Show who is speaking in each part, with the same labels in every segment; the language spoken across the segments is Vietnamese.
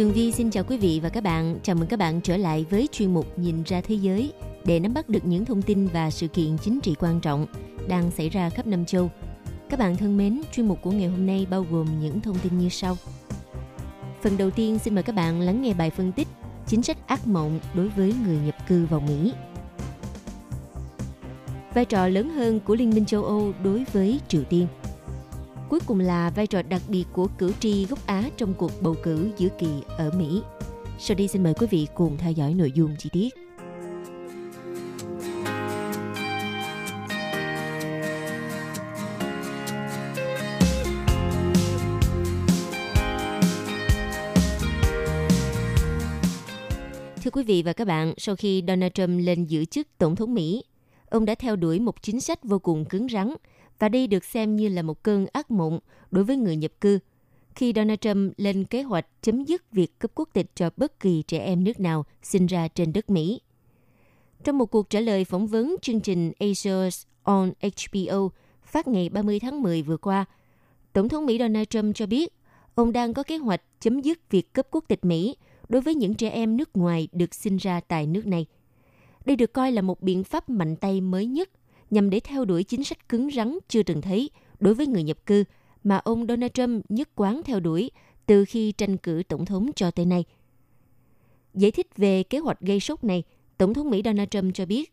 Speaker 1: Tường Vi xin chào quý vị và các bạn. Chào mừng các bạn trở lại với chuyên mục Nhìn ra thế giới để nắm bắt được những thông tin và sự kiện chính trị quan trọng đang xảy ra khắp năm châu. Các bạn thân mến, chuyên mục của ngày hôm nay bao gồm những thông tin như sau. Phần đầu tiên xin mời các bạn lắng nghe bài phân tích chính sách ác mộng đối với người nhập cư vào Mỹ. Vai trò lớn hơn của Liên minh châu Âu đối với Triều Tiên – Cuối cùng là vai trò đặc biệt của cử tri gốc Á trong cuộc bầu cử giữa kỳ ở Mỹ. Sau đây xin mời quý vị cùng theo dõi nội dung chi tiết. Thưa quý vị và các bạn, sau khi Donald Trump lên giữ chức Tổng thống Mỹ, ông đã theo đuổi một chính sách vô cùng cứng rắn và đây được xem như là một cơn ác mộng đối với người nhập cư khi Donald Trump lên kế hoạch chấm dứt việc cấp quốc tịch cho bất kỳ trẻ em nước nào sinh ra trên đất Mỹ. Trong một cuộc trả lời phỏng vấn chương trình Asia's on HBO phát ngày 30 tháng 10 vừa qua, Tổng thống Mỹ Donald Trump cho biết ông đang có kế hoạch chấm dứt việc cấp quốc tịch Mỹ đối với những trẻ em nước ngoài được sinh ra tại nước này. Đây được coi là một biện pháp mạnh tay mới nhất nhằm để theo đuổi chính sách cứng rắn chưa từng thấy đối với người nhập cư mà ông Donald Trump nhất quán theo đuổi từ khi tranh cử tổng thống cho tới nay. Giải thích về kế hoạch gây sốt này, Tổng thống Mỹ Donald Trump cho biết,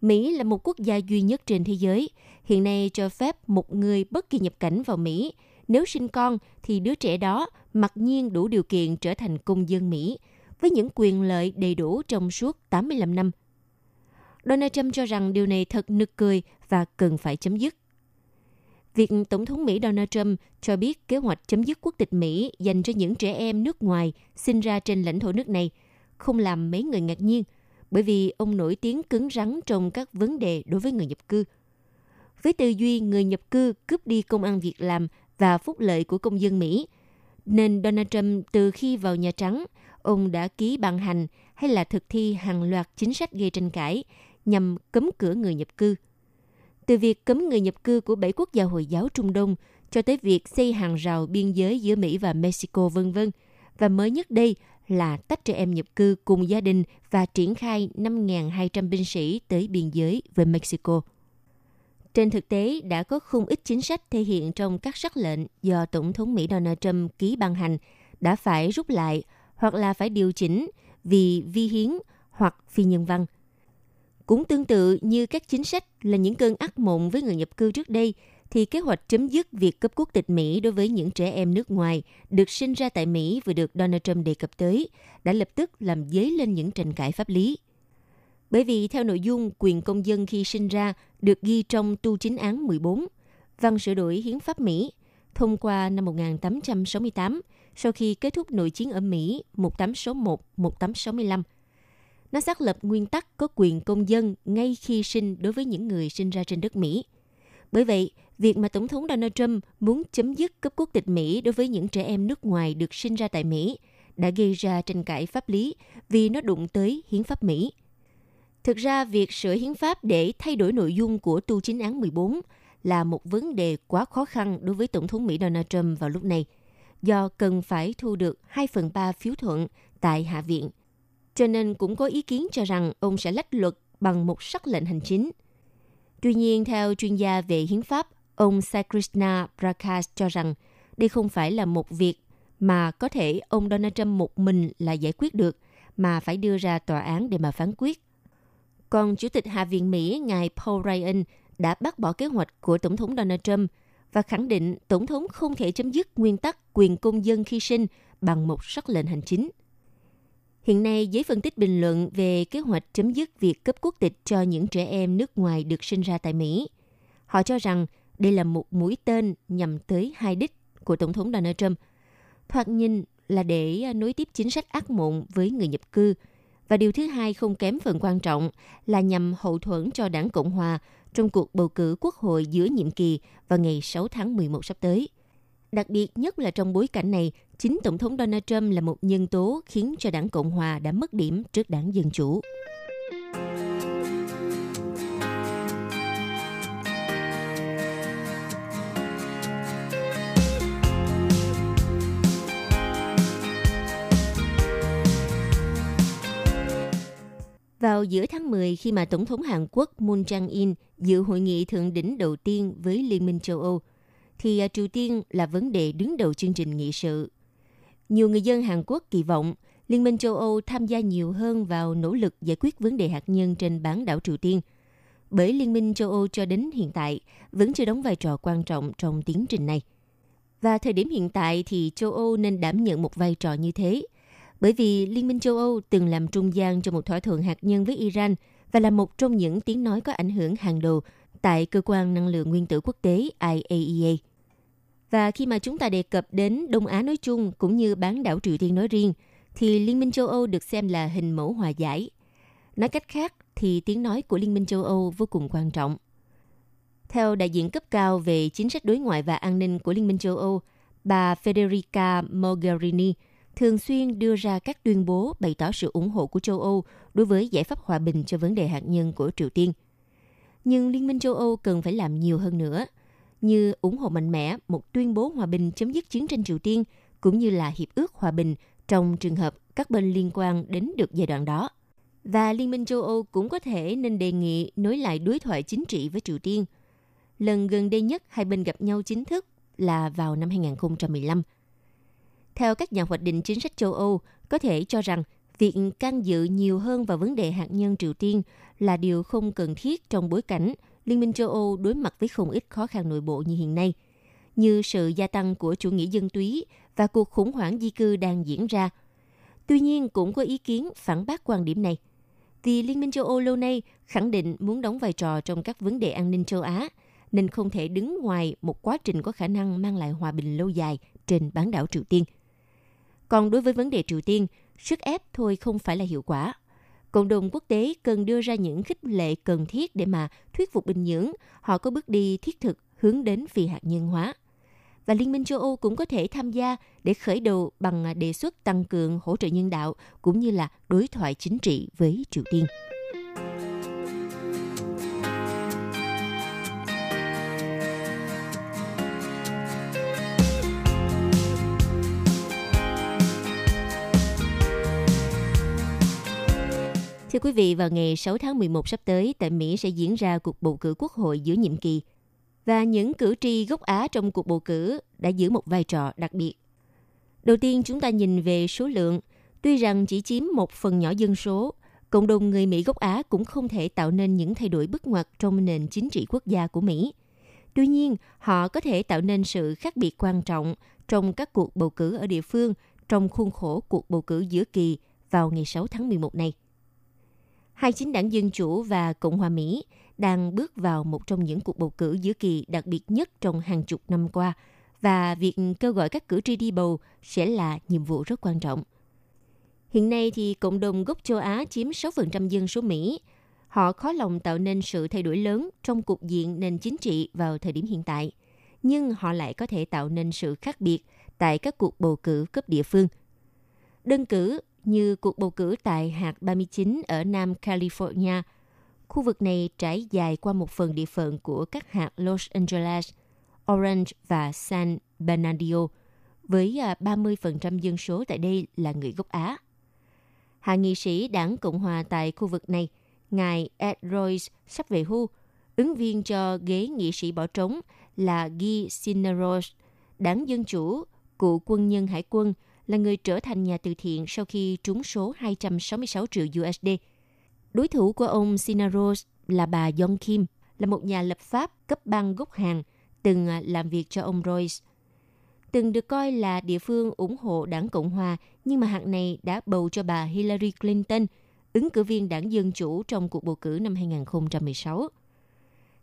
Speaker 1: Mỹ là một quốc gia duy nhất trên thế giới, hiện nay cho phép một người bất kỳ nhập cảnh vào Mỹ. Nếu sinh con thì đứa trẻ đó mặc nhiên đủ điều kiện trở thành công dân Mỹ, với những quyền lợi đầy đủ trong suốt 85 năm Donald Trump cho rằng điều này thật nực cười và cần phải chấm dứt. Việc Tổng thống Mỹ Donald Trump cho biết kế hoạch chấm dứt quốc tịch Mỹ dành cho những trẻ em nước ngoài sinh ra trên lãnh thổ nước này không làm mấy người ngạc nhiên, bởi vì ông nổi tiếng cứng rắn trong các vấn đề đối với người nhập cư. Với tư duy người nhập cư cướp đi công ăn việc làm và phúc lợi của công dân Mỹ, nên Donald Trump từ khi vào Nhà Trắng, ông đã ký ban hành hay là thực thi hàng loạt chính sách gây tranh cãi nhằm cấm cửa người nhập cư. Từ việc cấm người nhập cư của bảy quốc gia Hồi giáo Trung Đông cho tới việc xây hàng rào biên giới giữa Mỹ và Mexico vân vân. Và mới nhất đây là tách trẻ em nhập cư cùng gia đình và triển khai 5.200 binh sĩ tới biên giới với Mexico. Trên thực tế, đã có không ít chính sách thể hiện trong các sắc lệnh do Tổng thống Mỹ Donald Trump ký ban hành đã phải rút lại hoặc là phải điều chỉnh vì vi hiến hoặc phi nhân văn – cũng tương tự như các chính sách là những cơn ác mộng với người nhập cư trước đây, thì kế hoạch chấm dứt việc cấp quốc tịch Mỹ đối với những trẻ em nước ngoài được sinh ra tại Mỹ vừa được Donald Trump đề cập tới, đã lập tức làm dấy lên những tranh cãi pháp lý. Bởi vì theo nội dung quyền công dân khi sinh ra được ghi trong tu chính án 14, văn sửa đổi hiến pháp Mỹ, thông qua năm 1868 sau khi kết thúc nội chiến ở Mỹ 1861-1865 nó xác lập nguyên tắc có quyền công dân ngay khi sinh đối với những người sinh ra trên đất Mỹ. Bởi vậy, việc mà Tổng thống Donald Trump muốn chấm dứt cấp quốc tịch Mỹ đối với những trẻ em nước ngoài được sinh ra tại Mỹ đã gây ra tranh cãi pháp lý vì nó đụng tới hiến pháp Mỹ. Thực ra, việc sửa hiến pháp để thay đổi nội dung của tu chính án 14 là một vấn đề quá khó khăn đối với Tổng thống Mỹ Donald Trump vào lúc này, do cần phải thu được 2 phần 3 phiếu thuận tại Hạ viện – cho nên cũng có ý kiến cho rằng ông sẽ lách luật bằng một sắc lệnh hành chính. Tuy nhiên, theo chuyên gia về hiến pháp, ông Sakrishna Prakash cho rằng đây không phải là một việc mà có thể ông Donald Trump một mình là giải quyết được, mà phải đưa ra tòa án để mà phán quyết. Còn Chủ tịch Hạ viện Mỹ, ngài Paul Ryan, đã bác bỏ kế hoạch của Tổng thống Donald Trump và khẳng định Tổng thống không thể chấm dứt nguyên tắc quyền công dân khi sinh bằng một sắc lệnh hành chính – Hiện nay, giới phân tích bình luận về kế hoạch chấm dứt việc cấp quốc tịch cho những trẻ em nước ngoài được sinh ra tại Mỹ. Họ cho rằng đây là một mũi tên nhằm tới hai đích của Tổng thống Donald Trump. Thoạt nhìn là để à, nối tiếp chính sách ác mộng với người nhập cư. Và điều thứ hai không kém phần quan trọng là nhằm hậu thuẫn cho đảng Cộng Hòa trong cuộc bầu cử quốc hội giữa nhiệm kỳ vào ngày 6 tháng 11 sắp tới. Đặc biệt nhất là trong bối cảnh này, chính Tổng thống Donald Trump là một nhân tố khiến cho đảng Cộng Hòa đã mất điểm trước đảng Dân Chủ. Vào giữa tháng 10 khi mà Tổng thống Hàn Quốc Moon Jae-in dự hội nghị thượng đỉnh đầu tiên với Liên minh châu Âu, thì à, Triều Tiên là vấn đề đứng đầu chương trình nghị sự. Nhiều người dân Hàn Quốc kỳ vọng Liên minh châu Âu tham gia nhiều hơn vào nỗ lực giải quyết vấn đề hạt nhân trên bán đảo Triều Tiên, bởi Liên minh châu Âu cho đến hiện tại vẫn chưa đóng vai trò quan trọng trong tiến trình này. Và thời điểm hiện tại thì châu Âu nên đảm nhận một vai trò như thế – bởi vì Liên minh châu Âu từng làm trung gian cho một thỏa thuận hạt nhân với Iran và là một trong những tiếng nói có ảnh hưởng hàng đầu tại cơ quan năng lượng nguyên tử quốc tế IAEA. Và khi mà chúng ta đề cập đến Đông Á nói chung cũng như bán đảo Triều Tiên nói riêng, thì Liên minh châu Âu được xem là hình mẫu hòa giải. Nói cách khác thì tiếng nói của Liên minh châu Âu vô cùng quan trọng. Theo đại diện cấp cao về chính sách đối ngoại và an ninh của Liên minh châu Âu, bà Federica Mogherini – thường xuyên đưa ra các tuyên bố bày tỏ sự ủng hộ của châu Âu đối với giải pháp hòa bình cho vấn đề hạt nhân của Triều Tiên. Nhưng Liên minh châu Âu cần phải làm nhiều hơn nữa, như ủng hộ mạnh mẽ một tuyên bố hòa bình chấm dứt chiến tranh Triều Tiên, cũng như là hiệp ước hòa bình trong trường hợp các bên liên quan đến được giai đoạn đó. Và Liên minh châu Âu cũng có thể nên đề nghị nối lại đối thoại chính trị với Triều Tiên. Lần gần đây nhất hai bên gặp nhau chính thức là vào năm 2015 – theo các nhà hoạch định chính sách châu Âu, có thể cho rằng việc can dự nhiều hơn vào vấn đề hạt nhân Triều Tiên là điều không cần thiết trong bối cảnh Liên minh châu Âu đối mặt với không ít khó khăn nội bộ như hiện nay, như sự gia tăng của chủ nghĩa dân túy và cuộc khủng hoảng di cư đang diễn ra. Tuy nhiên, cũng có ý kiến phản bác quan điểm này. Vì Liên minh châu Âu lâu nay khẳng định muốn đóng vai trò trong các vấn đề an ninh châu Á, nên không thể đứng ngoài một quá trình có khả năng mang lại hòa bình lâu dài trên bán đảo Triều Tiên – còn đối với vấn đề Triều Tiên, sức ép thôi không phải là hiệu quả. Cộng đồng quốc tế cần đưa ra những khích lệ cần thiết để mà thuyết phục Bình Nhưỡng họ có bước đi thiết thực hướng đến phi hạt nhân hóa. Và Liên minh châu Âu cũng có thể tham gia để khởi đầu bằng đề xuất tăng cường hỗ trợ nhân đạo cũng như là đối thoại chính trị với Triều Tiên. Thưa quý vị, vào ngày 6 tháng 11 sắp tới, tại Mỹ sẽ diễn ra cuộc bầu cử quốc hội giữa nhiệm kỳ. Và những cử tri gốc Á trong cuộc bầu cử đã giữ một vai trò đặc biệt. Đầu tiên chúng ta nhìn về số lượng. Tuy rằng chỉ chiếm một phần nhỏ dân số, cộng đồng người Mỹ gốc Á cũng không thể tạo nên những thay đổi bất ngoặt trong nền chính trị quốc gia của Mỹ. Tuy nhiên, họ có thể tạo nên sự khác biệt quan trọng trong các cuộc bầu cử ở địa phương trong khuôn khổ cuộc bầu cử giữa kỳ vào ngày 6 tháng 11 này hai chính đảng Dân Chủ và Cộng hòa Mỹ đang bước vào một trong những cuộc bầu cử giữa kỳ đặc biệt nhất trong hàng chục năm qua và việc kêu gọi các cử tri đi bầu sẽ là nhiệm vụ rất quan trọng. Hiện nay thì cộng đồng gốc châu Á chiếm 6% dân số Mỹ. Họ khó lòng tạo nên sự thay đổi lớn trong cục diện nền chính trị vào thời điểm hiện tại, nhưng họ lại có thể tạo nên sự khác biệt tại các cuộc bầu cử cấp địa phương. Đơn cử, như cuộc bầu cử tại hạt 39 ở Nam California. Khu vực này trải dài qua một phần địa phận của các hạt Los Angeles, Orange và San Bernardino, với à, 30% dân số tại đây là người gốc Á. Hạ nghị sĩ đảng Cộng hòa tại khu vực này, ngài Ed Royce sắp về hưu, ứng viên cho ghế nghị sĩ bỏ trống là Guy Cineros, đảng Dân Chủ, cựu quân nhân hải quân là người trở thành nhà từ thiện sau khi trúng số 266 triệu USD. Đối thủ của ông Sinaros là bà Yong Kim, là một nhà lập pháp cấp bang gốc Hàn, từng à, làm việc cho ông Royce. Từng được coi là địa phương ủng hộ đảng Cộng Hòa, nhưng mà hạng này đã bầu cho bà Hillary Clinton, ứng cử viên đảng Dân Chủ trong cuộc bầu cử năm 2016.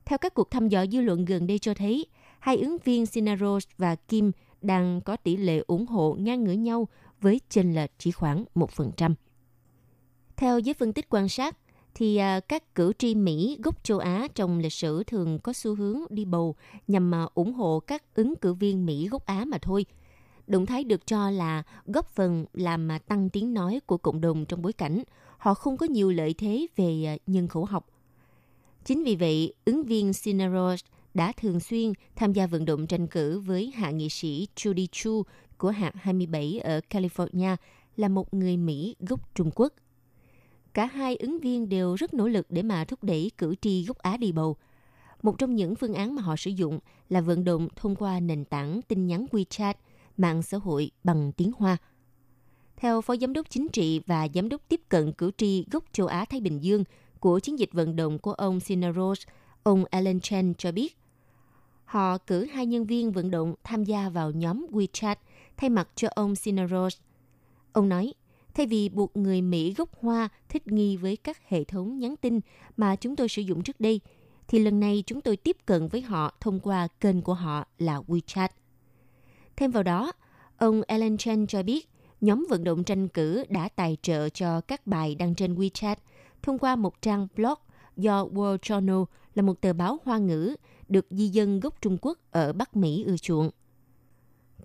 Speaker 1: Theo các cuộc thăm dò dư luận gần đây cho thấy, hai ứng viên Sinaros và Kim đang có tỷ lệ ủng hộ ngang ngửa nhau với chênh lệch chỉ khoảng 1%. Theo giới phân tích quan sát, thì à, các cử tri Mỹ gốc châu Á trong lịch sử thường có xu hướng đi bầu nhằm mà ủng hộ các ứng cử viên Mỹ gốc Á mà thôi. Động thái được cho là góp phần làm mà tăng tiếng nói của cộng đồng trong bối cảnh họ không có nhiều lợi thế về à, nhân khẩu học. Chính vì vậy, ứng viên Sinaros đã thường xuyên tham gia vận động tranh cử với hạ nghị sĩ Judy Chu của hạt 27 ở California là một người Mỹ gốc Trung Quốc. Cả hai ứng viên đều rất nỗ lực để mà thúc đẩy cử tri gốc Á đi bầu. Một trong những phương án mà họ sử dụng là vận động thông qua nền tảng tin nhắn WeChat, mạng xã hội bằng tiếng Hoa. Theo Phó Giám đốc Chính trị và Giám đốc tiếp cận cử tri gốc châu Á-Thái Bình Dương của chiến dịch vận động của ông Sinaros, ông Alan Chen cho biết, họ cử hai nhân viên vận động tham gia vào nhóm WeChat thay mặt cho ông Sinaros. Ông nói, thay vì buộc người Mỹ gốc Hoa thích nghi với các hệ thống nhắn tin mà chúng tôi sử dụng trước đây, thì lần này chúng tôi tiếp cận với họ thông qua kênh của họ là WeChat. Thêm vào đó, ông Alan Chen cho biết nhóm vận động tranh cử đã tài trợ cho các bài đăng trên WeChat thông qua một trang blog do World Journal là một tờ báo hoa ngữ được di dân gốc Trung Quốc ở Bắc Mỹ ưa chuộng.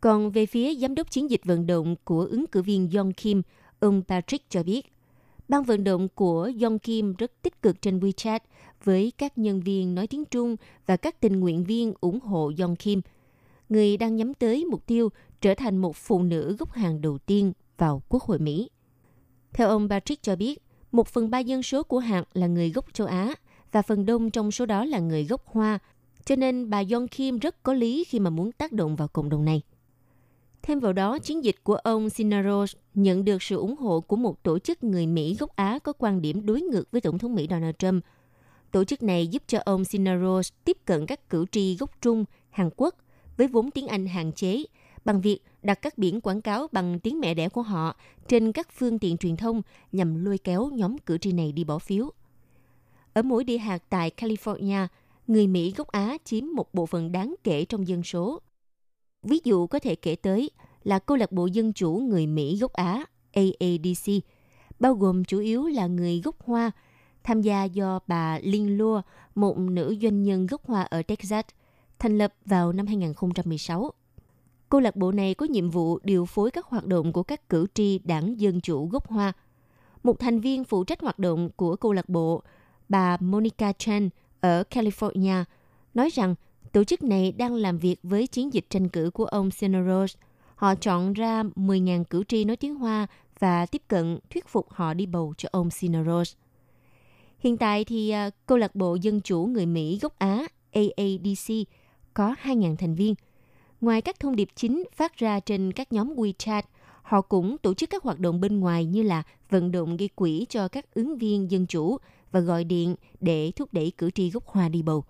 Speaker 1: Còn về phía giám đốc chiến dịch vận động của ứng cử viên John Kim, ông Patrick cho biết, ban vận động của John Kim rất tích cực trên WeChat với các nhân viên nói tiếng Trung và các tình nguyện viên ủng hộ John Kim, người đang nhắm tới mục tiêu trở thành một phụ nữ gốc Hàn đầu tiên vào Quốc hội Mỹ. Theo ông Patrick cho biết, một phần ba dân số của Hàn là người gốc châu Á và phần đông trong số đó là người gốc Hoa, cho nên bà John Kim rất có lý khi mà muốn tác động vào cộng đồng này. Thêm vào đó, chiến dịch của ông Sinaros nhận được sự ủng hộ của một tổ chức người Mỹ gốc Á có quan điểm đối ngược với Tổng thống Mỹ Donald Trump. Tổ chức này giúp cho ông Sinaros tiếp cận các cử tri gốc Trung, Hàn Quốc với vốn tiếng Anh hạn chế bằng việc đặt các biển quảng cáo bằng tiếng mẹ đẻ của họ trên các phương tiện truyền thông nhằm lôi kéo nhóm cử tri này đi bỏ phiếu. Ở mỗi địa hạt tại California, người Mỹ gốc Á chiếm một bộ phận đáng kể trong dân số. Ví dụ có thể kể tới là câu lạc bộ dân chủ người Mỹ gốc Á AADC, bao gồm chủ yếu là người gốc Hoa, tham gia do bà Linh Lua, một nữ doanh nhân gốc Hoa ở Texas, thành lập vào năm 2016. Câu lạc bộ này có nhiệm vụ điều phối các hoạt động của các cử tri đảng Dân Chủ gốc Hoa. Một thành viên phụ trách hoạt động của câu lạc bộ, bà Monica Chan ở California, nói rằng tổ chức này đang làm việc với chiến dịch tranh cử của ông Sonoros. Họ chọn ra 10.000 cử tri nói tiếng Hoa và tiếp cận thuyết phục họ đi bầu cho ông Sinaros. Hiện tại thì à, câu lạc bộ Dân chủ người Mỹ gốc Á AADC có 2.000 thành viên – Ngoài các thông điệp chính phát ra trên các nhóm WeChat, họ cũng tổ chức các hoạt động bên ngoài như là vận động gây quỹ cho các ứng viên dân chủ và gọi điện để thúc đẩy cử tri gốc Hoa đi bầu.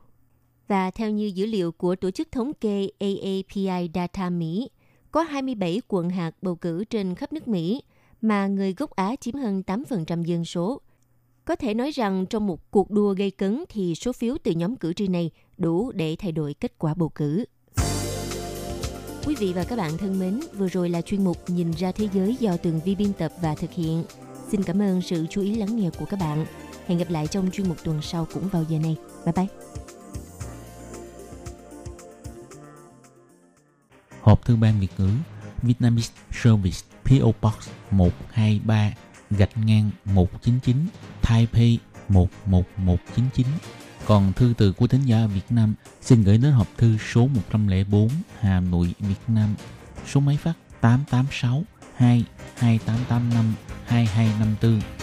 Speaker 1: Và theo như dữ liệu của tổ chức thống kê AAPI Data Mỹ, có 27 quận hạt bầu cử trên khắp nước Mỹ mà người gốc Á chiếm hơn 8% dân số. Có thể nói rằng trong một cuộc đua gây cấn thì số phiếu từ nhóm cử tri này đủ để thay đổi kết quả bầu cử. Quý vị và các bạn thân mến, vừa rồi là chuyên mục Nhìn ra thế giới do Tường Vi biên tập và thực hiện. Xin cảm ơn sự chú ý lắng nghe của các bạn. Hẹn gặp lại trong chuyên mục tuần sau cũng vào giờ này. Bye bye!
Speaker 2: Hộp thư ban Việt ngữ Vietnamese Service PO Box 123 gạch ngang 199 Taipei 11199 còn thư từ của thính giả Việt Nam xin gửi đến hộp thư số 104 Hà Nội, Việt Nam, số máy phát 886 2 2885 2254